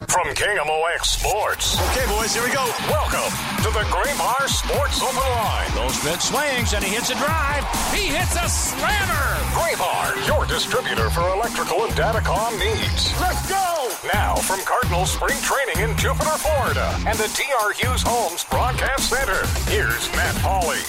From KMOX Sports. Okay, boys, here we go. Welcome to the Graybar Sports Open Line. Those Goldschmidt swings and he hits a drive. He hits a slammer. Graybar, your distributor for electrical and datacom needs. Let's go. Now from Cardinal Spring Training in Jupiter, Florida, and the TR Hughes Homes Broadcast Center. Here's Matt Hawley.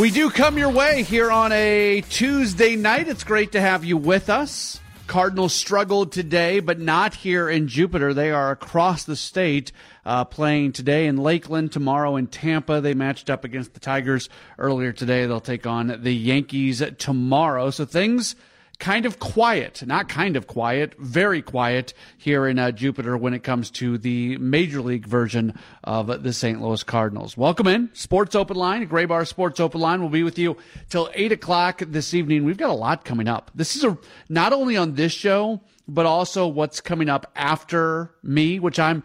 We do come your way here on a Tuesday night. It's great to have you with us. Cardinals struggled today, but not here in Jupiter. They are across the state uh, playing today in Lakeland, tomorrow in Tampa. They matched up against the Tigers earlier today. They'll take on the Yankees tomorrow. So things kind of quiet, not kind of quiet, very quiet here in uh, Jupiter when it comes to the major league version of the St. Louis Cardinals. Welcome in Sports Open Line, Graybar Sports Open Line. will be with you till eight o'clock this evening. We've got a lot coming up. This is a not only on this show, but also what's coming up after me, which I'm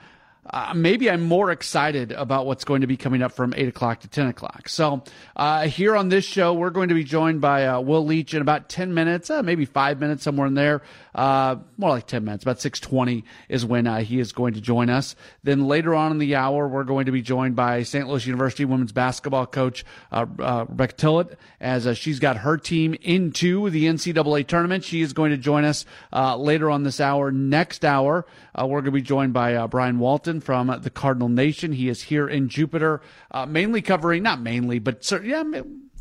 uh, maybe I'm more excited about what's going to be coming up from 8 o'clock to 10 o'clock. So, uh, here on this show, we're going to be joined by uh, Will Leitch in about 10 minutes, uh, maybe five minutes, somewhere in there. Uh, more like 10 minutes, about 620 is when uh, he is going to join us. Then later on in the hour, we're going to be joined by St. Louis University women's basketball coach Rebecca Tillett as she's got her team into the NCAA tournament. She is going to join us later on this hour. Next hour, we're going to be joined by Brian Walton from the Cardinal Nation. He is here in Jupiter, uh, mainly covering, not mainly, but yeah,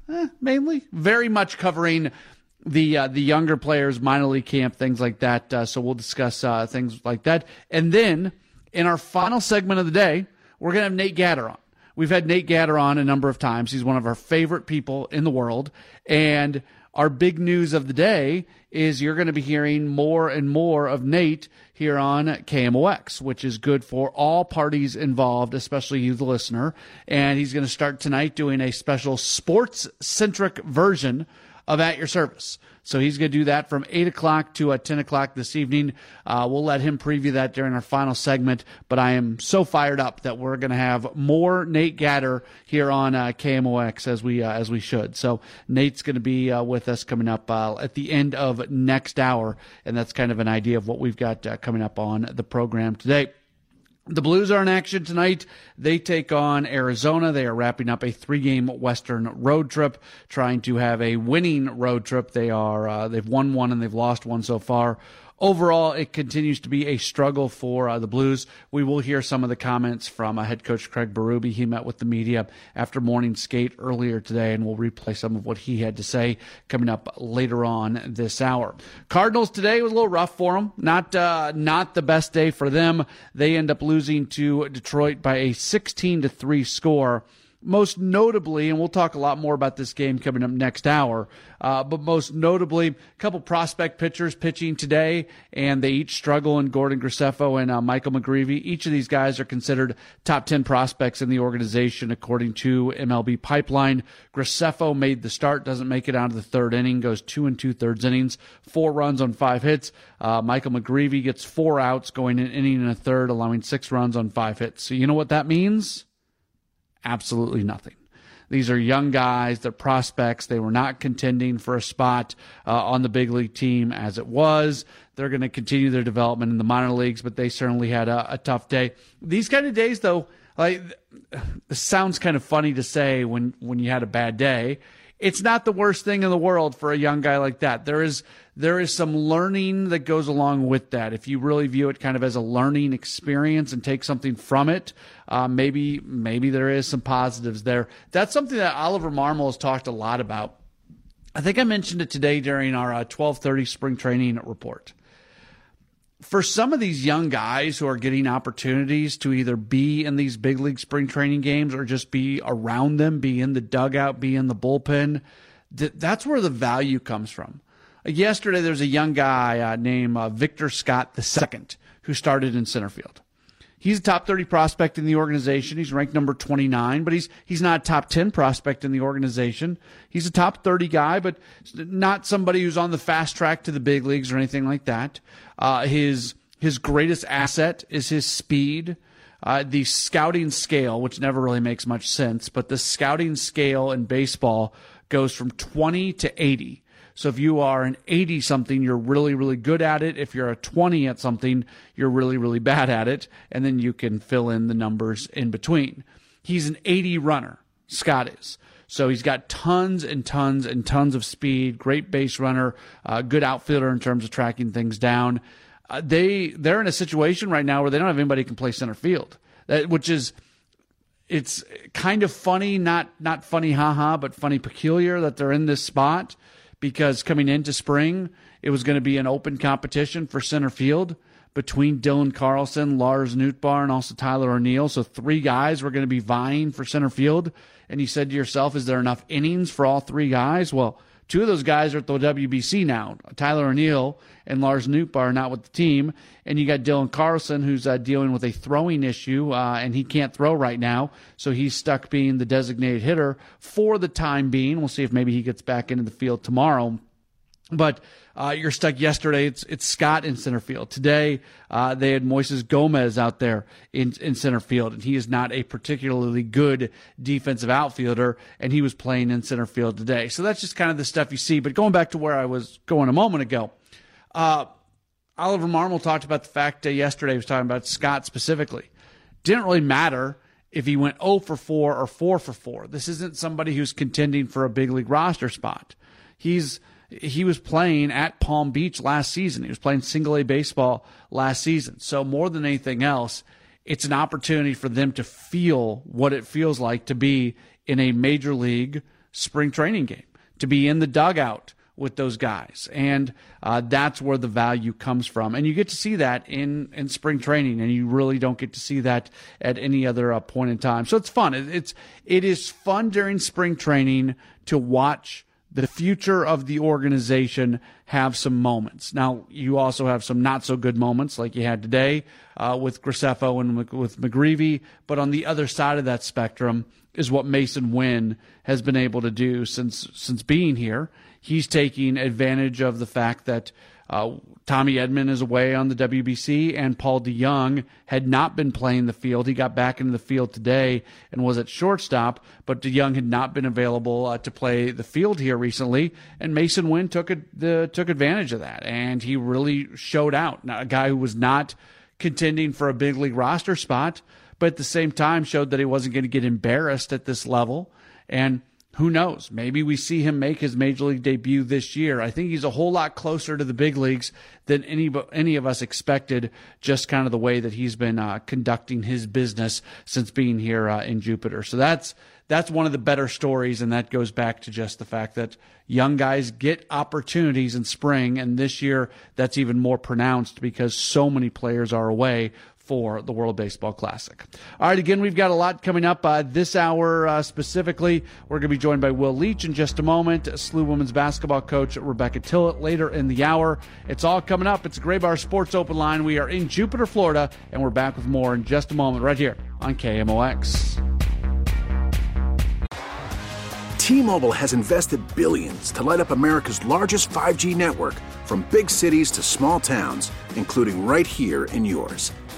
eh, mainly, very much covering the uh, the younger players, minor league camp, things like that. Uh, so we'll discuss uh, things like that, and then in our final segment of the day, we're gonna have Nate Gatter on. We've had Nate Gatter on a number of times. He's one of our favorite people in the world, and our big news of the day is you're going to be hearing more and more of Nate here on KMOX, which is good for all parties involved, especially you, the listener. And he's going to start tonight doing a special sports centric version of At Your Service. So he's going to do that from 8 o'clock to uh, 10 o'clock this evening. Uh, we'll let him preview that during our final segment. But I am so fired up that we're going to have more Nate Gatter here on uh, KMOX as we uh, as we should. So Nate's going to be uh, with us coming up uh, at the end of next hour, and that's kind of an idea of what we've got coming up on the program today. The Blues are in action tonight. They take on Arizona. They are wrapping up a three-game Western road trip, trying to have a winning road trip. They are uh, they've won one and they've lost one so far overall, it continues to be a struggle for uh, the Blues. We will hear some of the comments from uh, head coach Craig Berube. He met with the media after morning skate earlier today, and we'll replay some of what he had to say coming up later on this hour. Cardinals today was a little rough for them. Not uh, not the best day for them. They end up losing to Detroit by a 16 to three score most notably, and we'll talk a lot more about this game coming up next hour, uh, but most notably, a couple prospect pitchers pitching today, and they each struggle in Gordon Graceffo and uh, Michael McGreevy. Each of these guys are considered top 10 prospects in the organization, according to MLB Pipeline. Graceffo made the start, doesn't make it out of the third inning, goes two and two thirds innings, four runs on five hits. Uh, Michael McGreevy gets four outs, going an inning and a third, allowing six runs on five hits. So you know what that means? Absolutely nothing. These are young guys, they're prospects. They were not contending for a spot uh, on the big league team as it was. They're going to continue their development in the minor leagues, but they certainly had a, a tough day. These kind of days, though, like sounds kind of funny to say when when you had a bad day. It's not the worst thing in the world for a young guy like that. There is there is some learning that goes along with that. If you really view it kind of as a learning experience and take something from it, uh, maybe maybe there is some positives there. That's something that Oliver Marmol has talked a lot about. I think I mentioned it today during our uh, 12:30 spring training report for some of these young guys who are getting opportunities to either be in these big league spring training games or just be around them, be in the dugout, be in the bullpen, that's where the value comes from. Yesterday, there's a young guy uh, named uh, Victor Scott II who started in center field. He's a top 30 prospect in the organization. He's ranked number 29, but he's he's not a top 10 prospect in the organization. He's a top 30 guy, but not somebody who's on the fast track to the big leagues or anything like that. Uh, his his greatest asset is his speed. Uh, the scouting scale, which never really makes much sense, but the scouting scale in baseball goes from 20 to 80. So if you are an 80 something, you're really, really good at it. If you're a 20 at something, you're really, really bad at it. And then you can fill in the numbers in between. He's an 80 runner. Scott is. So he's got tons and tons and tons of speed, great base runner, uh, good outfielder in terms of tracking things down. Uh, they they're in a situation right now where they don't have anybody who can play center field, that, which is it's kind of funny, not not funny, haha, but funny peculiar that they're in this spot because coming into spring, it was going to be an open competition for center field between Dylan Carlson, Lars Nootbaar, and also Tyler O'Neill. So three guys were going to be vying for center field. And you said to yourself, is there enough innings for all three guys? Well, two of those guys are at the WBC now. Tyler O'Neill and Lars Nootbaar are not with the team. And you got Dylan Carlson, who's uh, dealing with a throwing issue, uh, and he can't throw right now. So he's stuck being the designated hitter for the time being. We'll see if maybe he gets back into the field tomorrow. But uh, you're stuck yesterday. It's it's Scott in center field. Today uh, they had Moises Gomez out there in, in center field, and he is not a particularly good defensive outfielder, and he was playing in center field today. So that's just kind of the stuff you see. But going back to where I was going a moment ago, uh, Oliver Marmol talked about the fact yesterday he was talking about Scott specifically. Didn't really matter if he went 0 for 4 or 4 for 4. This isn't somebody who's contending for a big league roster spot. He's he was playing at Palm Beach last season. He was playing single A baseball last season. So more than anything else, it's an opportunity for them to feel what it feels like to be in a major league spring training game, to be in the dugout with those guys. And uh, that's where the value comes from. And you get to see that in, in spring training, and you really don't get to see that at any other uh, point in time. So it's fun. It, it's, it is fun during spring training to watch the future of the organization have some moments. Now, you also have some not so good moments like you had today uh, with Graceffo and with McGreevy. But on the other side of that spectrum is what Masyn Winn has been able to do since since being here. He's taking advantage of the fact that uh, Tommy Edman is away on the WBC, and Paul DeJong had not been playing the field. He got back into the field today and was at shortstop, but DeJong had not been available uh, to play the field here recently. And Masyn Winn took a, the, took advantage of that, and he really showed out. Now, a guy who was not contending for a big league roster spot, but at the same time showed that he wasn't going to get embarrassed at this level. And who knows? Maybe we see him make his major league debut this year. I think he's a whole lot closer to the big leagues than any any of us expected. Just kind of the way that he's been uh, conducting his business since being here uh, in Jupiter. So that's that's one of the better stories, and that goes back to just the fact that young guys get opportunities in spring, and this year that's even more pronounced because so many players are away for the World Baseball Classic. All right, again, we've got a lot coming up uh, this hour uh, specifically. We're going to be joined by Will Leitch in just a moment, SLU women's basketball coach Rebecca Tillett later in the hour. It's all coming up. It's Graybar Sports Open Line. We are in Jupiter, Florida, and we're back with more in just a moment right here on KMOX. T-Mobile has invested billions to light up America's largest 5G network from big cities to small towns, including right here in yours.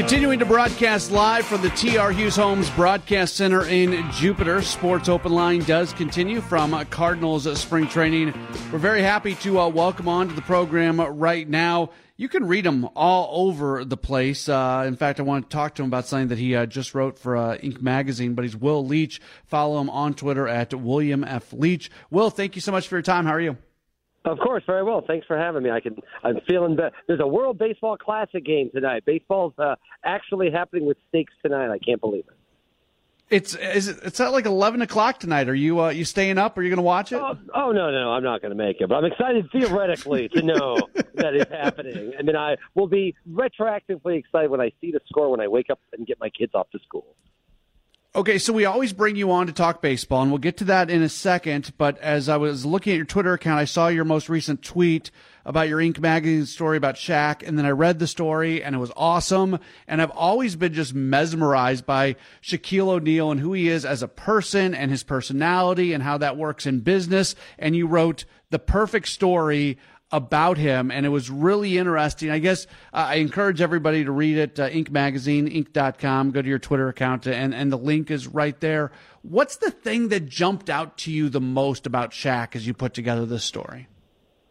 Continuing to broadcast live from the TR Hughes Homes Broadcast Center in Jupiter. Sports Open Line does continue from Cardinals spring training. We're very happy to uh, welcome on to the program right now. You can read him all over the place. Uh, in fact, I want to talk to him about something that he uh, just wrote for uh, Inc. magazine, but he's Will Leitch. Follow him on Twitter at William F. Leitch. Will, thank you so much for your time. How are you? Of course, very well. Thanks for having me. I can. I'm feeling better. There's a World Baseball Classic game tonight. Baseball's uh, actually happening with stakes tonight. I can't believe it. It's is it, it's at like eleven o'clock tonight. Are you uh, you staying up? Are you going to watch it? Oh, oh no, no, I'm not going to make it. But I'm excited theoretically to know that it's happening, and then I will be retroactively excited when I see the score when I wake up and get my kids off to school. Okay, so we always bring you on to talk baseball, and we'll get to that in a second. But as I was looking at your Twitter account, I saw your most recent tweet about your Inc. magazine story about Shaq, and then I read the story, and it was awesome. And I've always been just mesmerized by Shaquille O'Neal and who he is as a person, and his personality, and how that works in business. And you wrote the perfect story about him, and it was really interesting. I guess uh, I encourage everybody to read it. Uh, Inc. Magazine, Inc.com. Go to your Twitter account, and and the link is right there. What's the thing that jumped out to you the most about Shaq as you put together this story?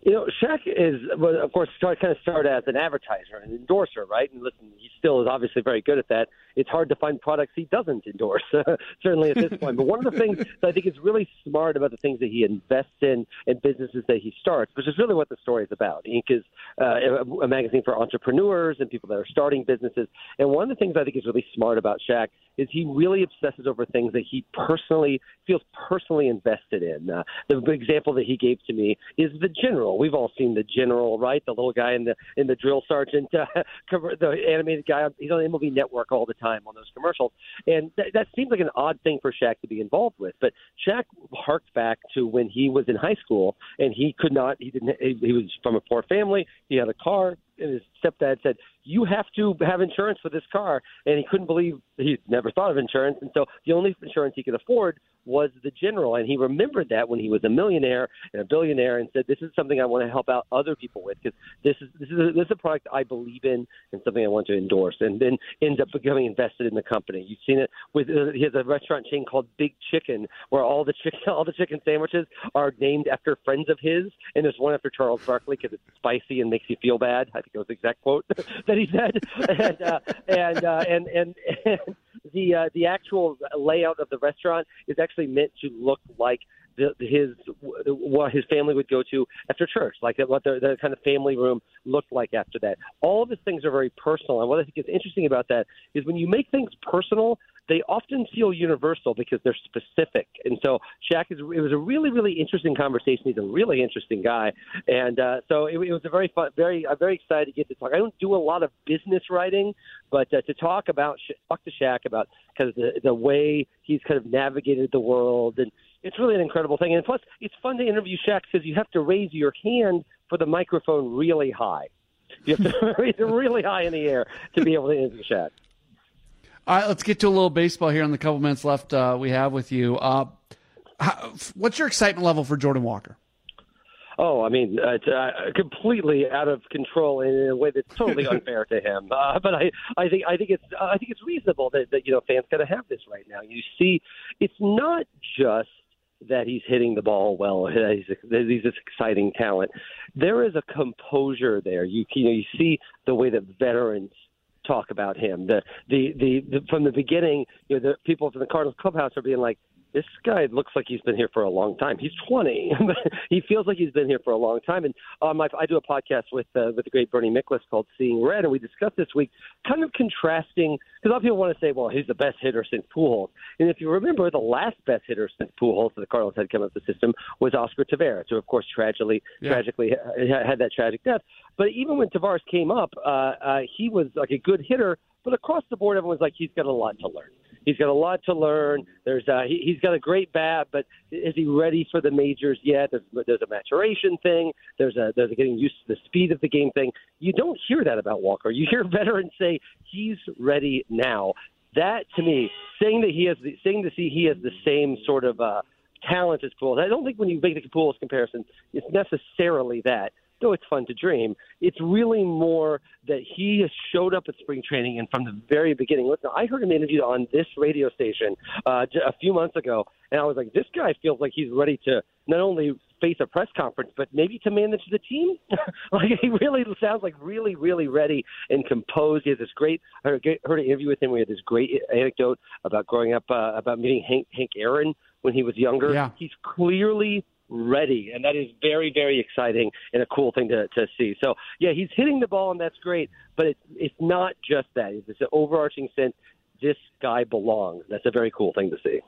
You know, Shaq is, well, of course, start, kind of started as an advertiser, an endorser, right? And listen, he still is obviously very good at that. It's hard to find products he doesn't endorse, certainly at this point. But one of the things that I think is really smart about the things that he invests in and businesses that he starts, which is really what the story is about. Inc. is uh, a magazine for entrepreneurs and people that are starting businesses. And one of the things I think is really smart about Shaq is he really obsesses over things that he personally feels personally invested in. Uh, the example that he gave to me is the general. We've all seen the general, right? The little guy in the in the drill sergeant, uh, the animated guy. He's on MLB Network all the time on those commercials, and th- that seems like an odd thing for Shaq to be involved with. But Shaq harked back to when he was in high school, and he could not. He didn't. He, he was from a poor family. He had a car, and his stepdad said, "You have to have insurance for this car," and he couldn't believe he never thought of insurance, and so the only insurance he could afford was the general, and he remembered that when he was a millionaire and a billionaire, and said, "This is something I want to help out other people with because this is this is this is a product I believe in and something I want to endorse." And then ends up becoming invested in the company. You've seen it with uh, he has a restaurant chain called Big Chicken, where all the chicken all the chicken sandwiches are named after friends of his, and there's one after Charles Barkley because it's spicy and makes you feel bad. I think it was the exact quote that he said, and uh, and, uh, and and and the uh, the actual layout of the restaurant is actually meant to look like the, his what his family would go to after church, like what the, the kind of family room looked like after that. All of his things are very personal, and what I think is interesting about that is when you make things personal, they often feel universal because they're specific. And so Shaq is it was a really really interesting conversation. He's a really interesting guy, and uh, so it, it was a very fun, very I'm very excited to get to talk. I don't do a lot of business writing, but uh, to talk about talk to Shaq about kind of the the way he's kind of navigated the world and it's really an incredible thing. And plus, it's fun to interview Shaq because you have to raise your hand for the microphone really high. You have to raise it really high in the air to be able to interview Shaq. All right, let's get to a little baseball here in the couple minutes left uh, we have with you. Uh, how, what's your excitement level for Jordan Walker? Oh, I mean, uh, it's uh, completely out of control in a way that's totally unfair to him. Uh, but I, I think, I think it's, I think it's reasonable that, that you know fans got to have this right now. You see, it's not just that he's hitting the ball well. He's, he's this exciting talent. There is a composure there. You you know you see the way that veterans talk about him. The the the, the from the beginning, you know, the people from the Cardinals clubhouse are being like, this guy looks like he's been here for a long time. He's 20. he feels like he's been here for a long time. And um, I, I do a podcast with uh, with the great Bernie Miklasz called Seeing Red, and we discussed this week, kind of contrasting because a lot of people want to say, well, he's the best hitter since Pujols. And if you remember, the last best hitter since Pujols that the Cardinals had come up the system was Oscar Taveras, who of course tragically yeah. tragically had that tragic death. But even when Taveras came up, uh, uh, he was like a good hitter. But across the board, everyone's like, he's got a lot to learn. He's got a lot to learn. There's uh, he, he's got a great bat, but is he ready for the majors yet? There's, there's a maturation thing. There's a there's a getting used to the speed of the game thing. You don't hear that about Walker. You hear veterans say he's ready now. That to me, saying that he has the saying to see he has the same sort of uh, talent as Pujols. I don't think when you make the Pujols comparison, it's necessarily that though it's fun to dream, it's really more that he has showed up at spring training and from the very beginning. Listen, I heard him interviewed on this radio station uh, a few months ago, and I was like, this guy feels like he's ready to not only face a press conference, but maybe to manage the team. like he really sounds like really, really ready and composed. He has this great. I heard, heard an interview with him. We had this great anecdote about growing up, uh, about meeting Hank, Hank Aaron when he was younger. Yeah. He's clearly ready, and that is very, very exciting and a cool thing to, to see. So, yeah, he's hitting the ball, and that's great, but it's it's not just that. It's an overarching sense. This guy belongs. That's a very cool thing to see.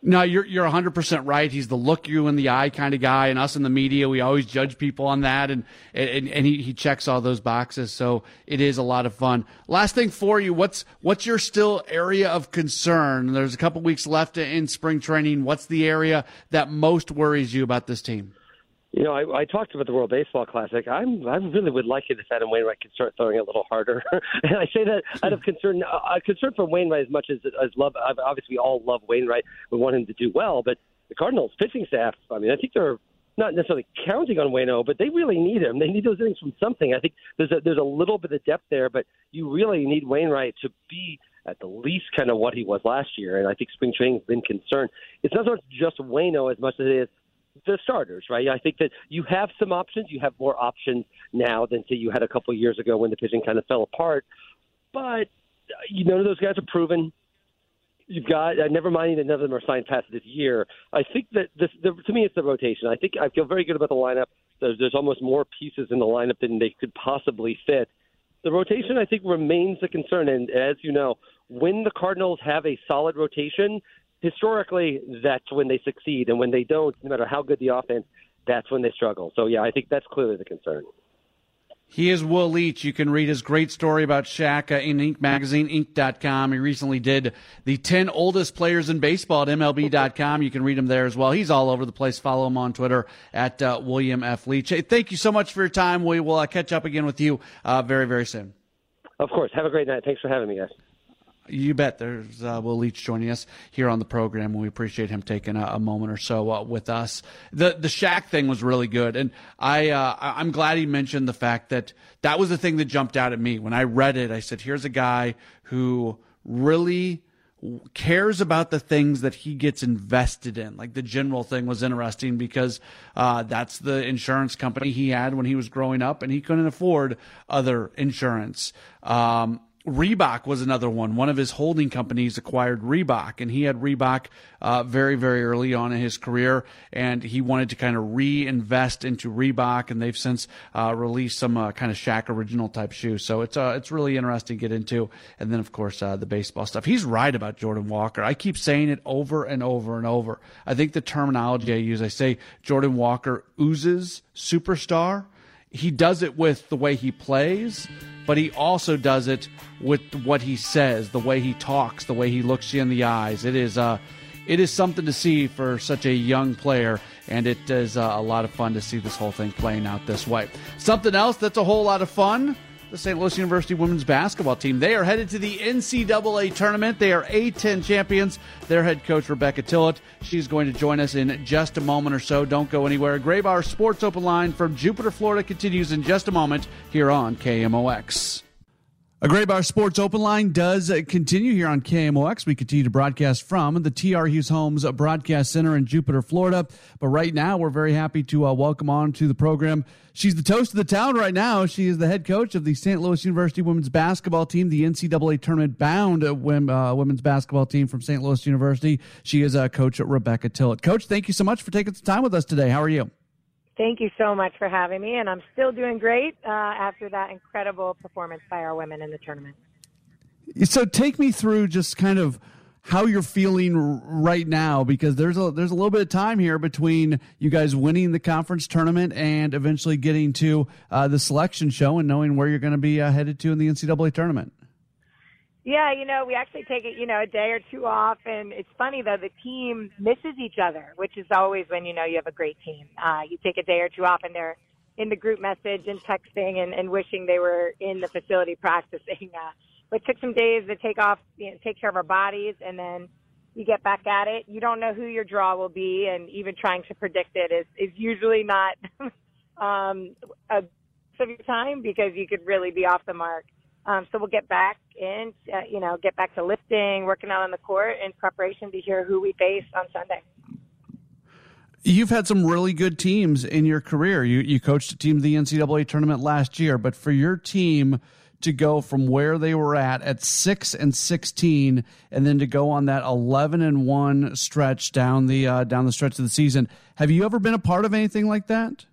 No, you're you're 100 percent right. He's the look you in the eye kind of guy, and us in the media, we always judge people on that, and and, and he, he checks all those boxes. So it is a lot of fun. Last thing for you, what's what's your still area of concern? There's a couple weeks left in spring training. What's the area that most worries you about this team? You know, I, I talked about the World Baseball Classic. I'm, I really would like it if Adam Wainwright could start throwing a little harder. and I say that out of concern, uh, concern for Wainwright as much as as love. Obviously, we all love Wainwright. We want him to do well, but the Cardinals pitching staff. I mean, I think they're not necessarily counting on Wayno, but they really need him. They need those innings from something. I think there's a, there's a little bit of depth there, but you really need Wainwright to be at the least kind of what he was last year. And I think spring training's been concerned. It's not so much just Wayno as much as it is the starters, right? I think that you have some options. You have more options now than say you had a couple years ago when the pitching kind of fell apart. But you none of those guys are proven. You've got uh, never mind that none of them are signed past this year. I think that this the, to me it's the rotation. I think I feel very good about the lineup. There's, there's almost more pieces in the lineup than they could possibly fit. The rotation I think remains a concern, and as you know, when the Cardinals have a solid rotation, historically, that's when they succeed, and when they don't, no matter how good the offense, that's when they struggle. So yeah, I think that's clearly the concern. He is Will Leitch. You can read his great story about Shaq uh, in Inc. magazine, Inc.com. He recently did the 10 oldest players in baseball at MLB.com. You can read him there as well. He's all over the place. Follow him on Twitter at uh, William F. Leitch. Hey, thank you so much for your time. We will uh, catch up again with you uh, very, very soon. Of course. Have a great night. Thanks for having me, guys. You bet. There's uh, Will Leitch joining us here on the program, we appreciate him taking a, a moment or so uh, with us. The the Shaq thing was really good, and I uh, I'm glad he mentioned the fact that that was the thing that jumped out at me when I read it. I said, "Here's a guy who really." cares about the things that he gets invested in. Like the general thing was interesting because uh, that's the insurance company he had when he was growing up, and he couldn't afford other insurance. Um, Reebok was another one. One of his holding companies acquired Reebok, and he had Reebok uh, very, very early on in his career, and he wanted to kind of reinvest into Reebok, and they've since uh, released some uh, kind of Shaq original type shoes. So it's uh, it's really interesting to get into. And then of course uh, the baseball stuff. He's right about Jordan Walker. I keep saying it over and over and over. I think the terminology I use, I say Jordan Walker oozes superstar. He does it with the way he plays but he also does it with what he says, the way he talks, the way he looks you in the eyes. It is uh, it is something to see for such a young player, and it is uh, a lot of fun to see this whole thing playing out this way. Something else that's a whole lot of fun the St. Louis University women's basketball team. They are headed to the NCAA tournament. They are A10 champions. Their head coach, Rebecca Tillett, she's going to join us in just a moment or so. Don't go anywhere. Graybar Sports Open Line from Jupiter, Florida continues in just a moment here on KMOX. A Great Graybar Sports Open Line does continue here on KMOX. We continue to broadcast from the TR Hughes Homes Broadcast Center in Jupiter, Florida. But right now, we're very happy to uh, welcome on to the program. She's the toast of the town right now. She is the head coach of the St. Louis University women's basketball team, the NCAA tournament bound uh, women's basketball team from St. Louis University. She is uh, Coach Rebecca Tillett. Coach, thank you so much for taking some time with us today. How are you? Thank you so much for having me, and I'm still doing great uh, after that incredible performance by our women in the tournament. So, take me through just kind of how you're feeling right now, because there's a there's a little bit of time here between you guys winning the conference tournament and eventually getting to uh, the selection show and knowing where you're going to be uh, headed to in the NCAA tournament. Yeah, you know, we actually take it, you know, a day or two off, and it's funny though the team misses each other, which is always when you know you have a great team. Uh, you take a day or two off, and they're in the group message and texting and, and wishing they were in the facility practicing. Uh, but took some days to take off, you know, take care of our bodies, and then you get back at it. You don't know who your draw will be, and even trying to predict it is is usually not um, a of your time because you could really be off the mark. Um, so we'll get back in, uh, you know, get back to lifting, working out on the court in preparation to hear who we face on Sunday. You've had some really good teams in your career. You you coached a team the NCAA tournament last year, but for your team to go from where they were at at six and sixteen, and then to go on that eleven and one stretch down the uh, down the stretch of the season, have you ever been a part of anything like that?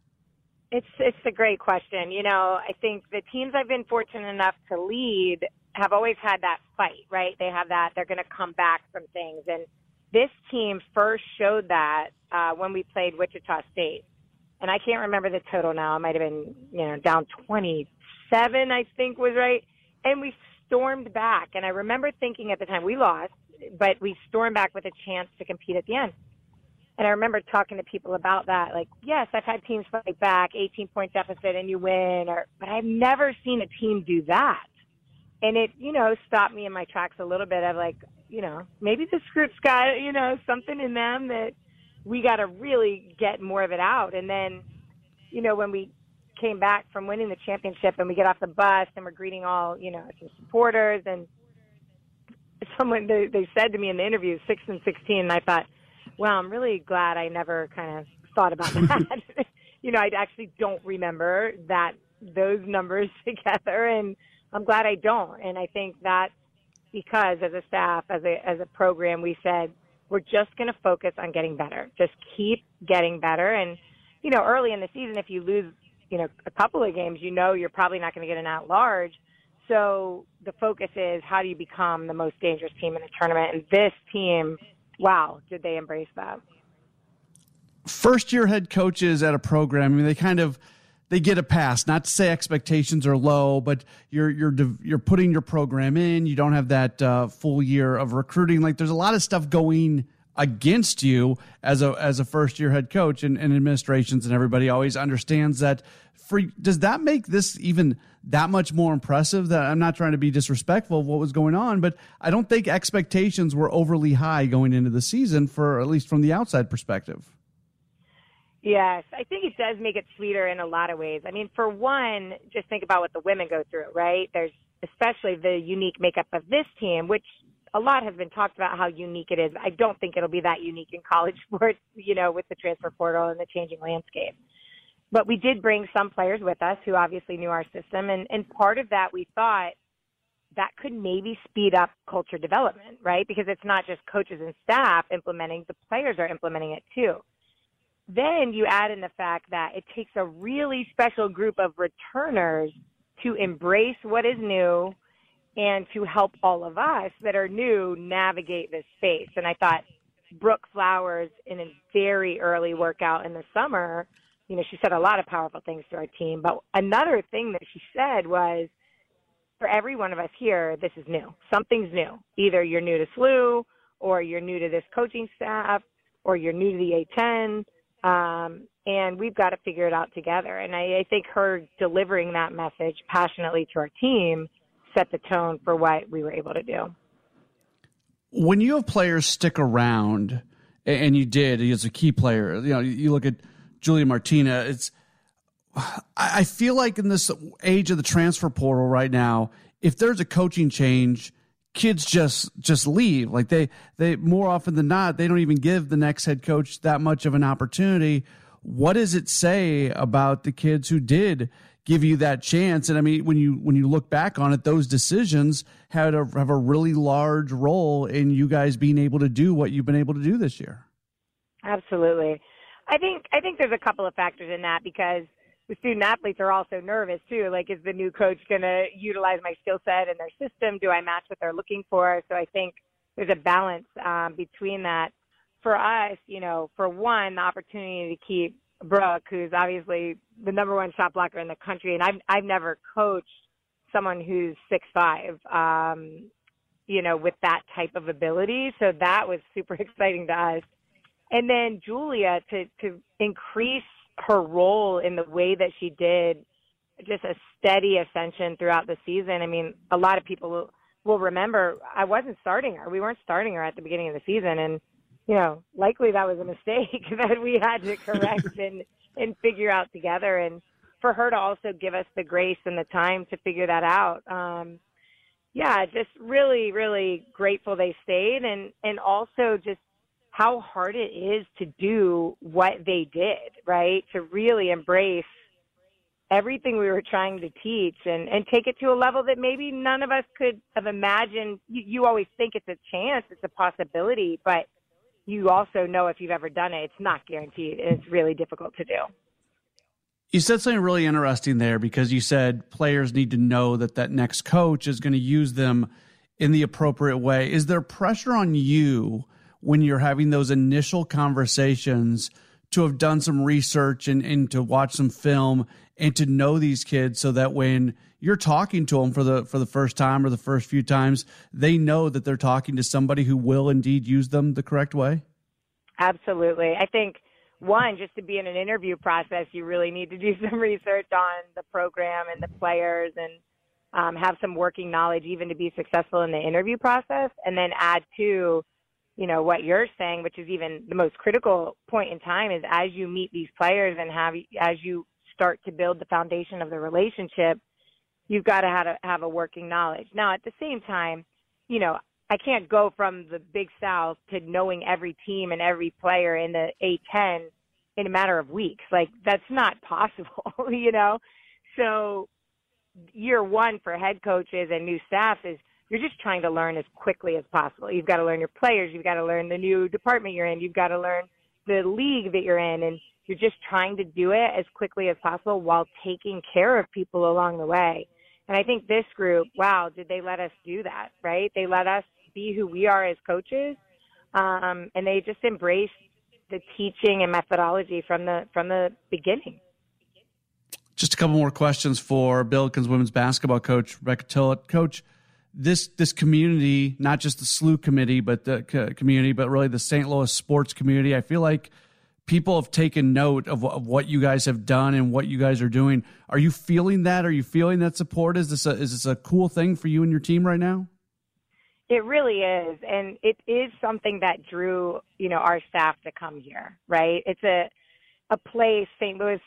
It's it's a great question. You know, I think the teams I've been fortunate enough to lead have always had that fight, right? They have that they're going to come back from things, and this team first showed that uh, when we played Wichita State, and I can't remember the total now. It might have been you know down twenty seven, I think was right, and we stormed back. And I remember thinking at the time we lost, but we stormed back with a chance to compete at the end. And I remember talking to people about that. Like, yes, I've had teams fight back, 18 point deficit, and you win, or but I've never seen a team do that. And it, you know, stopped me in my tracks a little bit. Of like, you know, maybe this group's got, you know, something in them that we got to really get more of it out. And then, you know, when we came back from winning the championship and we get off the bus and we're greeting all, you know, some supporters and someone they, they said to me in the interview, six and sixteen, and I thought well, I'm really glad I never kind of thought about that. you know, I actually don't remember that those numbers together, and I'm glad I don't. And I think that because as a staff, as a as a program, we said we're just going to focus on getting better. Just keep getting better. And you know, early in the season, if you lose, you know, a couple of games, you know you're probably not going to get an at large. So the focus is how do you become the most dangerous team in the tournament? And this team wow, did they embrace that? First year head coaches at a program, I mean, they kind of they get a pass. Not to say expectations are low, but you're you're you're putting your program in. You don't have that uh, full year of recruiting. Like there's a lot of stuff going against you as a as a first year head coach and, and administrations and everybody always understands that for does that make this even that much more impressive that I'm not trying to be disrespectful of what was going on, but I don't think expectations were overly high going into the season for at least from the outside perspective. Yes, I think it does make it sweeter in a lot of ways. I mean, for one, just think about what the women go through, right? There's especially the unique makeup of this team, which a lot has been talked about how unique it is. I don't think it'll be that unique in college sports, you know, with the transfer portal and the changing landscape. But we did bring some players with us who obviously knew our system. And, and part of that, we thought that could maybe speed up culture development, right? Because it's not just coaches and staff implementing, the players are implementing it too. Then you add in the fact that it takes a really special group of returners to embrace what is new and to help all of us that are new navigate this space. And I thought Brooke Flowers in a very early workout in the summer you know, she said a lot of powerful things to our team. But another thing that she said was, for every one of us here, this is new. Something's new. Either you're new to SLU, or you're new to this coaching staff, or you're new to the A10, um, and we've got to figure it out together. And I, I think her delivering that message passionately to our team set the tone for what we were able to do. When you have players stick around, and you did as a key player, you know, you look at – Julia Martina. It's I feel like in this age of the transfer portal right now, if there's a coaching change, kids just just leave. Like they they more often than not, they don't even give the next head coach that much of an opportunity. What does it say about the kids who did give you that chance? And I mean, when you when you look back on it, those decisions had a, have a really large role in you guys being able to do what you've been able to do this year. Absolutely. I think I think there's a couple of factors in that because the student athletes are also nervous too. Like, is the new coach going to utilize my skill set and their system? Do I match what they're looking for? So I think there's a balance um, between that. For us, you know, for one, the opportunity to keep Brooke, who's obviously the number one shot blocker in the country, and I've I've never coached someone who's six five, um, you know, with that type of ability. So that was super exciting to us. And then Julia to to increase her role in the way that she did, just a steady ascension throughout the season. I mean, a lot of people will, will remember I wasn't starting her. We weren't starting her at the beginning of the season, and you know, likely that was a mistake that we had to correct and and figure out together. And for her to also give us the grace and the time to figure that out. Um, yeah, just really, really grateful they stayed, and and also just how hard it is to do what they did, right? To really embrace everything we were trying to teach and, and take it to a level that maybe none of us could have imagined. You, you always think it's a chance, it's a possibility, but you also know if you've ever done it, it's not guaranteed it's really difficult to do. You said something really interesting there because you said players need to know that that next coach is going to use them in the appropriate way. Is there pressure on you when you're having those initial conversations to have done some research and, and to watch some film and to know these kids so that when you're talking to them for the for the first time or the first few times they know that they're talking to somebody who will indeed use them the correct way? Absolutely. I think one just to be in an interview process you really need to do some research on the program and the players and um, have some working knowledge even to be successful in the interview process. And then add to you know what you're saying, which is even the most critical point in time, is as you meet these players and have as you start to build the foundation of the relationship, you've got to have a, have a working knowledge. Now, at the same time, you know, I can't go from the Big South to knowing every team and every player in the A10 in a matter of weeks. Like that's not possible, you know. So year one for head coaches and new staff is you're just trying to learn as quickly as possible. You've got to learn your players. You've got to learn the new department you're in. You've got to learn the league that you're in. And you're just trying to do it as quickly as possible while taking care of people along the way. And I think this group, wow, did they let us do that, right? They let us be who we are as coaches. Um, and they just embraced the teaching and methodology from the, from the beginning. Just a couple more questions for Billikens women's basketball coach, Rebecca Tillett. Coach, this this community, not just the SLU committee, but the community, but really the St. Louis sports community. I feel like people have taken note of, of, what you guys have done and what you guys are doing. Are you feeling that? Are you feeling that support? Is this a is this a cool thing for you and your team right now? It really is, and it is something that drew you know our staff to come here. Right? It's a a place St. Louis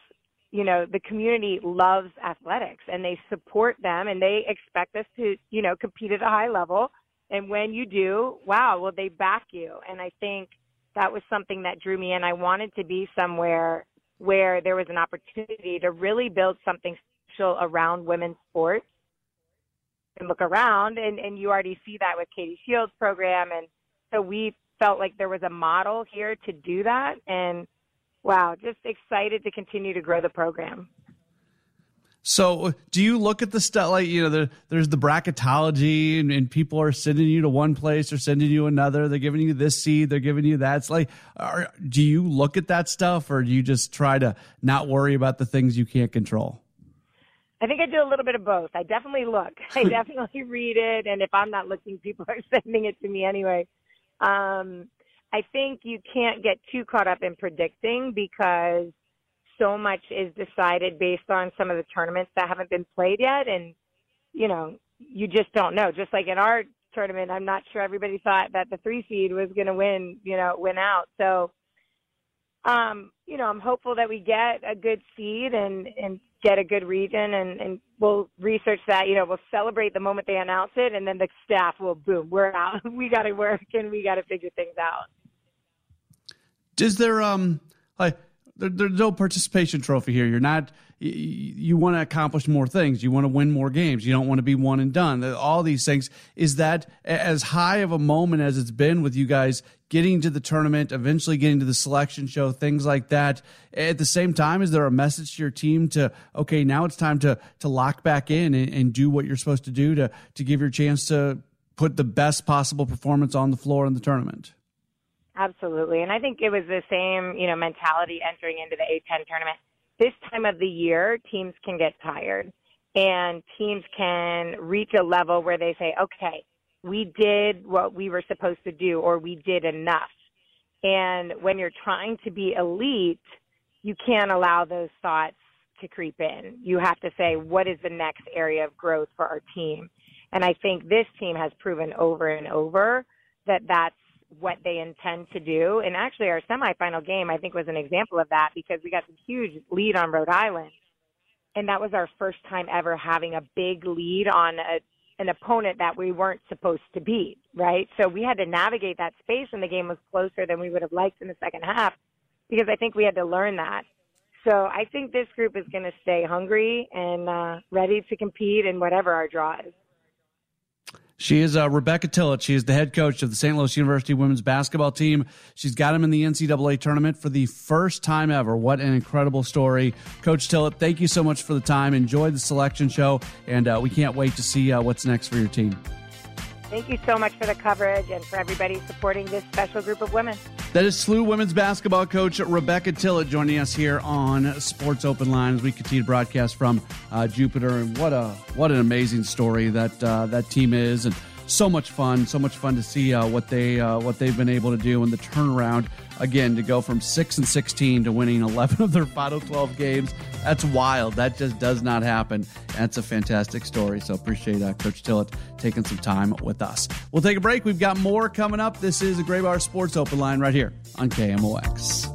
you know, the community loves athletics and they support them and they expect us to, you know, compete at a high level. And when you do, wow, well, they back you. And I think that was something that drew me in. I wanted to be somewhere where there was an opportunity to really build something special around women's sports and look around and, and you already see that with Katie Shields program. And so we felt like there was a model here to do that. And wow, just excited to continue to grow the program. So, do you look at the stuff like you know, the, there's the bracketology, and, and, people are sending you to one place or sending you another. They're giving you this seed, they're giving you that. It's like, are, do you look at that stuff, or do you just try to not worry about the things you can't control? I think I do a little bit of both. I definitely look. I definitely read it, and if I'm not looking, people are sending it to me anyway. Um, I think you can't get too caught up in predicting because so much is decided based on some of the tournaments that haven't been played yet. And, you know, you just don't know. Just like in our tournament, I'm not sure everybody thought that the three seed was going to win, you know, win out. So, um, you know, I'm hopeful that we get a good seed and, and get a good region and, and we'll research that. You know, we'll celebrate the moment they announce it, and then the staff will boom, we're out. we got to work and we got to figure things out. Is there um like there, there's no participation trophy here? You're not. You, you want to accomplish more things. You want to win more games. You don't want to be one and done. All these things. Is that as high of a moment as it's been with you guys getting to the tournament, eventually getting to the selection show, things like that. At the same time, is there a message to your team to okay, now it's time to to lock back in and, and do what you're supposed to do to to give your chance to put the best possible performance on the floor in the tournament? Absolutely. And I think it was the same, you know, mentality entering into the A10 tournament. This time of the year, teams can get tired and teams can reach a level where they say, okay, we did what we were supposed to do or we did enough. And when you're trying to be elite, you can't allow those thoughts to creep in. You have to say, what is the next area of growth for our team? And I think this team has proven over and over that that's what they intend to do. And actually, our semifinal game, I think, was an example of that because we got a huge lead on Rhode Island. And that was our first time ever having a big lead on a, an opponent that we weren't supposed to beat, right? So we had to navigate that space, and the game was closer than we would have liked in the second half because I think we had to learn that. So I think this group is going to stay hungry and uh, ready to compete in whatever our draw is. She is uh, Rebecca Tillett. She is the head coach of the St. Louis University women's basketball team. She's got them in the NCAA tournament for the first time ever. What an incredible story. Coach Tillett, thank you so much for the time. Enjoy the selection show, and uh, we can't wait to see uh, what's next for your team. Thank you so much for the coverage and for everybody supporting this special group of women. That is SLU women's basketball coach Rebecca Tillett joining us here on Sports Open Line as we continue to broadcast from uh, Jupiter. And what a what an amazing story that uh, that team is, and so much fun, so much fun to see uh, what they uh, what they've been able to do and the turnaround again to go from six and sixteen to winning eleven of their final twelve games. That's wild. That just does not happen. That's a fantastic story. So appreciate uh, Coach Tillett taking some time with us. We'll take a break. We've got more coming up. This is a Graybar Sports Open Line right here on KMOX.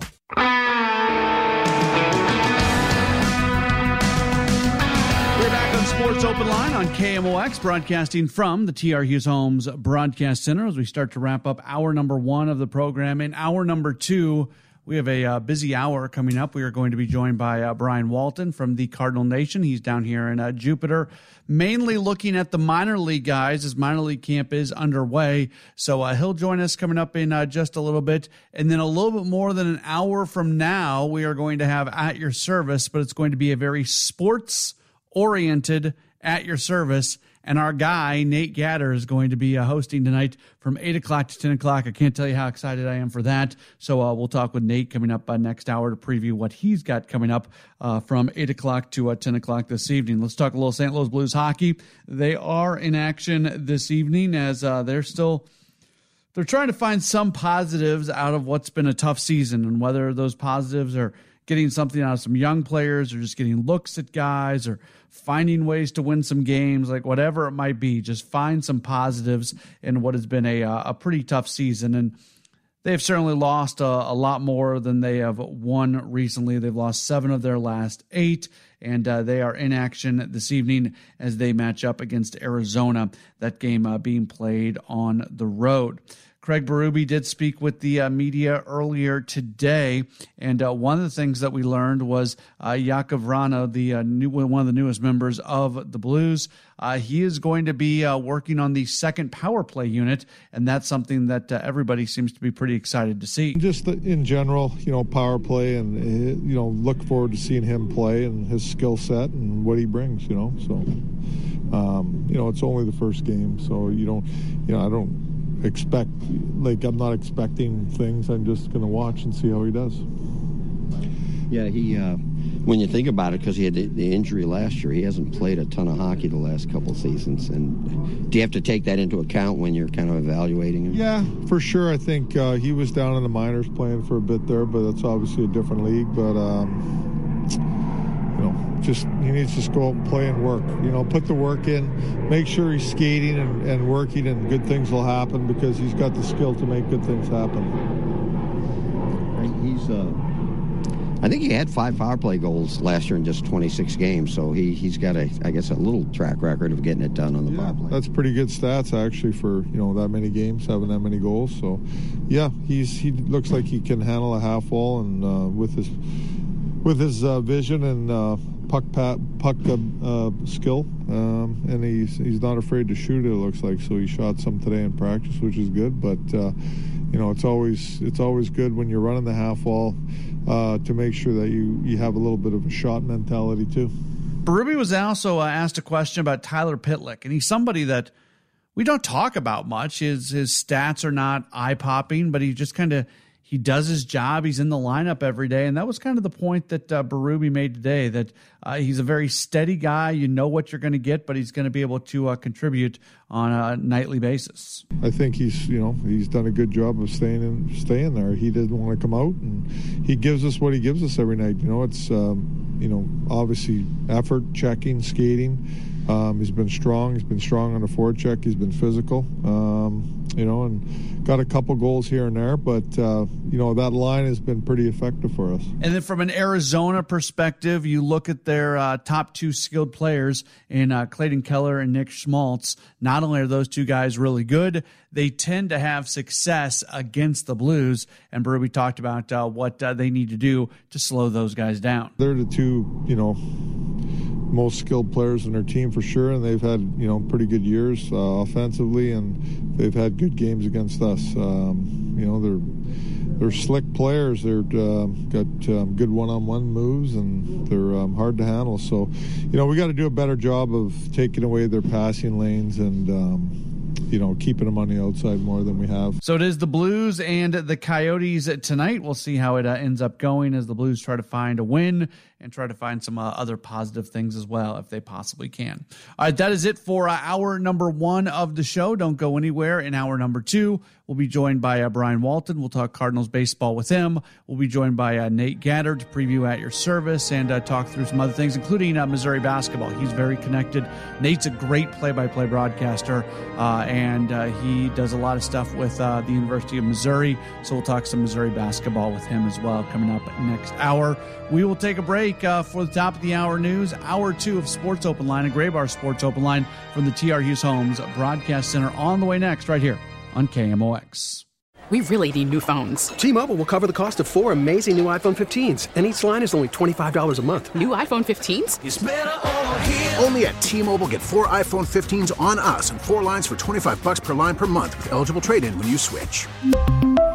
Sports Open Line on KMOX, broadcasting from the TR Hughes Homes Broadcast Center as we start to wrap up hour number one of the program. In hour number two, we have a uh, busy hour coming up. We are going to be joined by uh, Brian Walton from the Cardinal Nation. He's down here in uh, Jupiter, mainly looking at the minor league guys as minor league camp is underway. So uh, he'll join us coming up in uh, just a little bit. And then a little bit more than an hour from now, we are going to have At Your Service, but it's going to be a very sports oriented at your service. And our guy, Nate Gatter, is going to be uh, hosting tonight from 8 o'clock to 10 o'clock. I can't tell you how excited I am for that. So uh, we'll talk with Nate coming up uh, next hour to preview what he's got coming up uh, from 8 o'clock to uh, 10 o'clock this evening. Let's talk a little St. Louis Blues hockey. They are in action this evening as uh, they're still they're trying to find some positives out of what's been a tough season and whether those positives are getting something out of some young players or just getting looks at guys or finding ways to win some games, like whatever it might be, just find some positives in what has been a, uh, a pretty tough season. And they've certainly lost a, a lot more than they have won recently. They've lost seven of their last eight, and uh, they are in action this evening as they match up against Arizona. That game uh, being played on the road. Craig Berube did speak with the uh, media earlier today, and uh, one of the things that we learned was uh, Vrana, the uh, new, one of the newest members of the Blues, uh, he is going to be uh, working on the second power play unit, and that's something that everybody seems to be pretty excited to see. Just in general, you know, power play, and you know, look forward to seeing him play and his skill set and what he brings. You know, so um, you know, it's only the first game, so you don't, you know, I don't expect like I'm not expecting things. I'm just going to watch and see how he does. Yeah, he. Uh, when you think about it, because he had the, injury last year, he hasn't played a ton of hockey the last couple seasons. And do you have to take that into account when you're kind of evaluating him? Yeah, for sure. I think uh, he was down in the minors playing for a bit there, but that's obviously a different league. But um, just he needs to just go out and play and work. You know, put the work in, make sure he's skating and, and working, and good things will happen because he's got the skill to make good things happen. He's uh, I think he had five power play goals last year in just 26 games. So he he's got a I guess a little track record of getting it done on the yeah, power play. That's pretty good stats actually for you know that many games having that many goals. So yeah, he's he looks like he can handle a half wall and uh, with his with his uh, vision and uh, puck pat, puck uh, uh, skill, um, and he's he's not afraid to shoot. It looks like so he shot some today in practice, which is good. But uh, you know it's always it's always good when you're running the half wall uh, to make sure that you you have a little bit of a shot mentality too. Berube was also asked a question about Tyler Pitlick, and he's somebody that we don't talk about much. His his stats are not eye popping, but he just kind of he does his job. He's in the lineup every day, and that was kind of the point that uh, made today. That uh, he's a very steady guy. You know what you're going to get, but he's going to be able to uh, contribute on a nightly basis. I think he's you know he's done a good job of staying in, staying there. He didn't want to come out, and he gives us what he gives us every night. You know, it's um, you know obviously effort, checking, skating. Um, he's been strong. He's been strong on the forecheck. He's been physical. Um, you know, and got a couple goals here and there, but uh, you know that line has been pretty effective for us. And then from an Arizona perspective, you look at their uh, top two skilled players in uh, Clayton Keller and Nick Schmaltz. Not only are those two guys really good, they tend to have success against the Blues. And Berube talked about uh, what uh, they need to do to slow those guys down. They're the two, you know most skilled players in their team for sure, and they've had you know pretty good years uh, offensively, and they've had good games against us. Um, you know they're they're slick players. They're uh, got um, good one-on-one moves, and they're um, hard to handle. So, you know we got to do a better job of taking away their passing lanes and um, you know, keeping them on the outside more than we have. So it is the Blues and the Coyotes tonight. We'll see how it uh, ends up going as the Blues try to find a win and try to find some uh, other positive things as well if they possibly can. All right, that is it for uh, hour number one of the show. Don't go anywhere. In hour number two, we'll be joined by uh, Brian Walton. We'll talk Cardinals baseball with him. We'll be joined by uh, Nate Gatter to preview at your service and uh, talk through some other things, including uh, Missouri basketball. He's very connected. Nate's a great play-by-play broadcaster, and he does a lot of stuff with the University of Missouri. So we'll talk some Missouri basketball with him as well coming up next hour. We will take a break uh, for the top of the hour news. Hour two of Sports Open Line, a Graybar Sports Open Line from the TR Hughes Homes Broadcast Center on the way next, right here on KMOX. We really need new phones. T Mobile will cover the cost of four amazing new iPhone 15s, and each line is only $25 a month. New iPhone 15s? Only at T Mobile get four iPhone 15s on us and four lines for 25 bucks per line per month with eligible trade in when you switch.